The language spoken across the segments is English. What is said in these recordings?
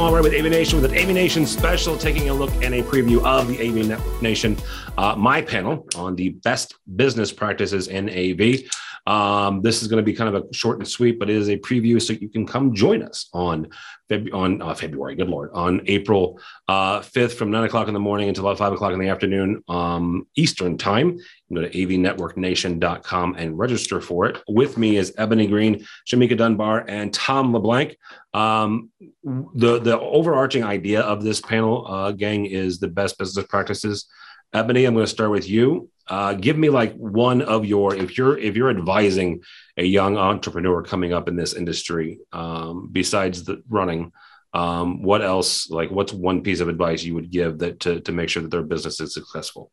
Malware with AV Nation with an AV Nation special, taking a look and a preview of the AV Network Nation, uh, my panel on the best business practices in AV. Um, this is going to be kind of a short and sweet, but it is a preview, so you can come join us on Feb- on uh, February. Good lord, on April uh, fifth from nine o'clock in the morning until about five o'clock in the afternoon um, Eastern time. You go to avnetworknation.com and register for it. With me is Ebony Green, Shamika Dunbar, and Tom LeBlanc. Um, the the overarching idea of this panel, uh, gang, is the best business practices. Ebony, I'm going to start with you. Uh, give me like one of your if you're if you're advising a young entrepreneur coming up in this industry, um, besides the running, um, what else? Like, what's one piece of advice you would give that to to make sure that their business is successful?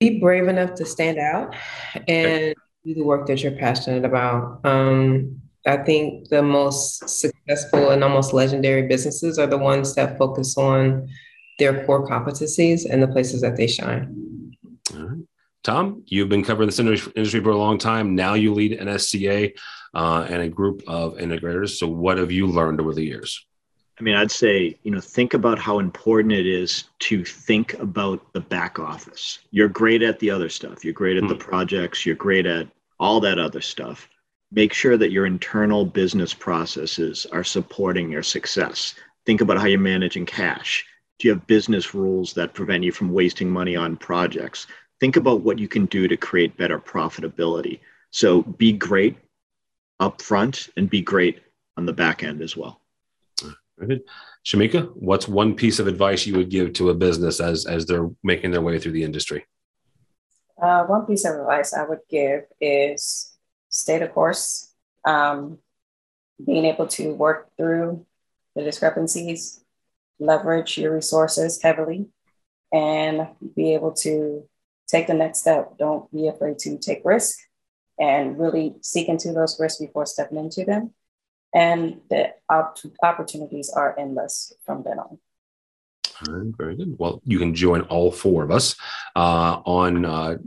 be brave enough to stand out and do the work that you're passionate about. Um, I think the most successful and almost legendary businesses are the ones that focus on their core competencies and the places that they shine. All right. Tom, you've been covering this industry industry for a long time. Now you lead NSCA uh, and a group of integrators. So, what have you learned over the years? I mean, I'd say, you know, think about how important it is to think about the back office. You're great at the other stuff. You're great at the projects. You're great at all that other stuff. Make sure that your internal business processes are supporting your success. Think about how you're managing cash. Do you have business rules that prevent you from wasting money on projects? Think about what you can do to create better profitability. So be great up front and be great on the back end as well. Very good. Shamika, what's one piece of advice you would give to a business as as they're making their way through the industry? Uh, one piece of advice I would give is stay the course. Um, being able to work through the discrepancies, leverage your resources heavily, and be able to take the next step. Don't be afraid to take risk and really seek into those risks before stepping into them. And the op- opportunities are endless from then on. All right, very good. Well, you can join all four of us uh, on uh,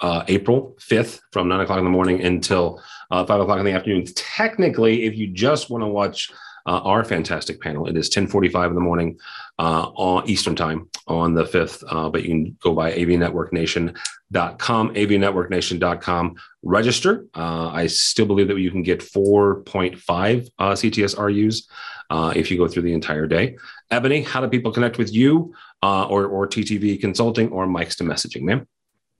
uh, April 5th from 9 o'clock in the morning until uh, 5 o'clock in the afternoon. Technically, if you just want to watch uh, our fantastic panel, it is 1045 in the morning uh, on Eastern time on the 5th, uh, but you can go by avnetworknation.com, avnetworknation.com, register. Uh, I still believe that you can get 4.5 uh, CTSRUs uh, if you go through the entire day. Ebony, how do people connect with you or, or TTV Consulting or Mics to Messaging, ma'am?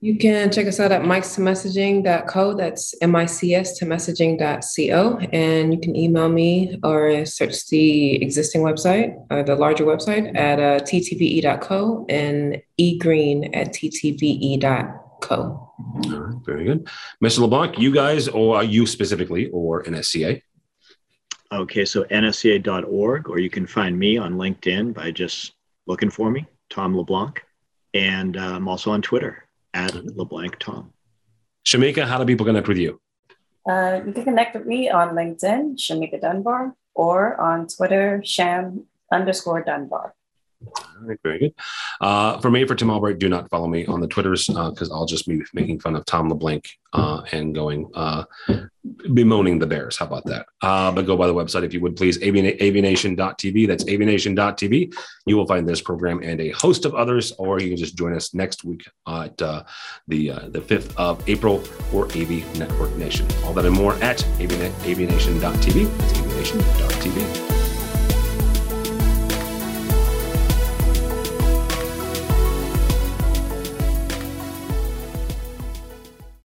You can check us out at mics to messaging.co. That's M-I-C-S to messaging.co. And you can email me or search the existing website, uh, the larger website at uh, ttve.co and egreen at ttve.co. All right, very good. Mr. LeBlanc, you guys, or you specifically, or NSCA? Okay, so nsca.org, or you can find me on LinkedIn by just looking for me, Tom LeBlanc. And uh, I'm also on Twitter at LeBlanc Tom. Shamika, how do people connect with you? Uh, you can connect with me on LinkedIn, Shamika Dunbar, or on Twitter, Sham underscore Dunbar. All right, very good. Uh, for me, for Tim Albright, do not follow me on the Twitters because I'll just be making fun of Tom LeBlanc uh, and going uh, bemoaning the Bears. How about that? Uh, but go by the website if you would please, avnation.tv. That's avnation.tv. You will find this program and a host of others, or you can just join us next week at uh, the uh, the 5th of April for AV Network Nation. All that and more at avnation.tv. That's avnation.tv.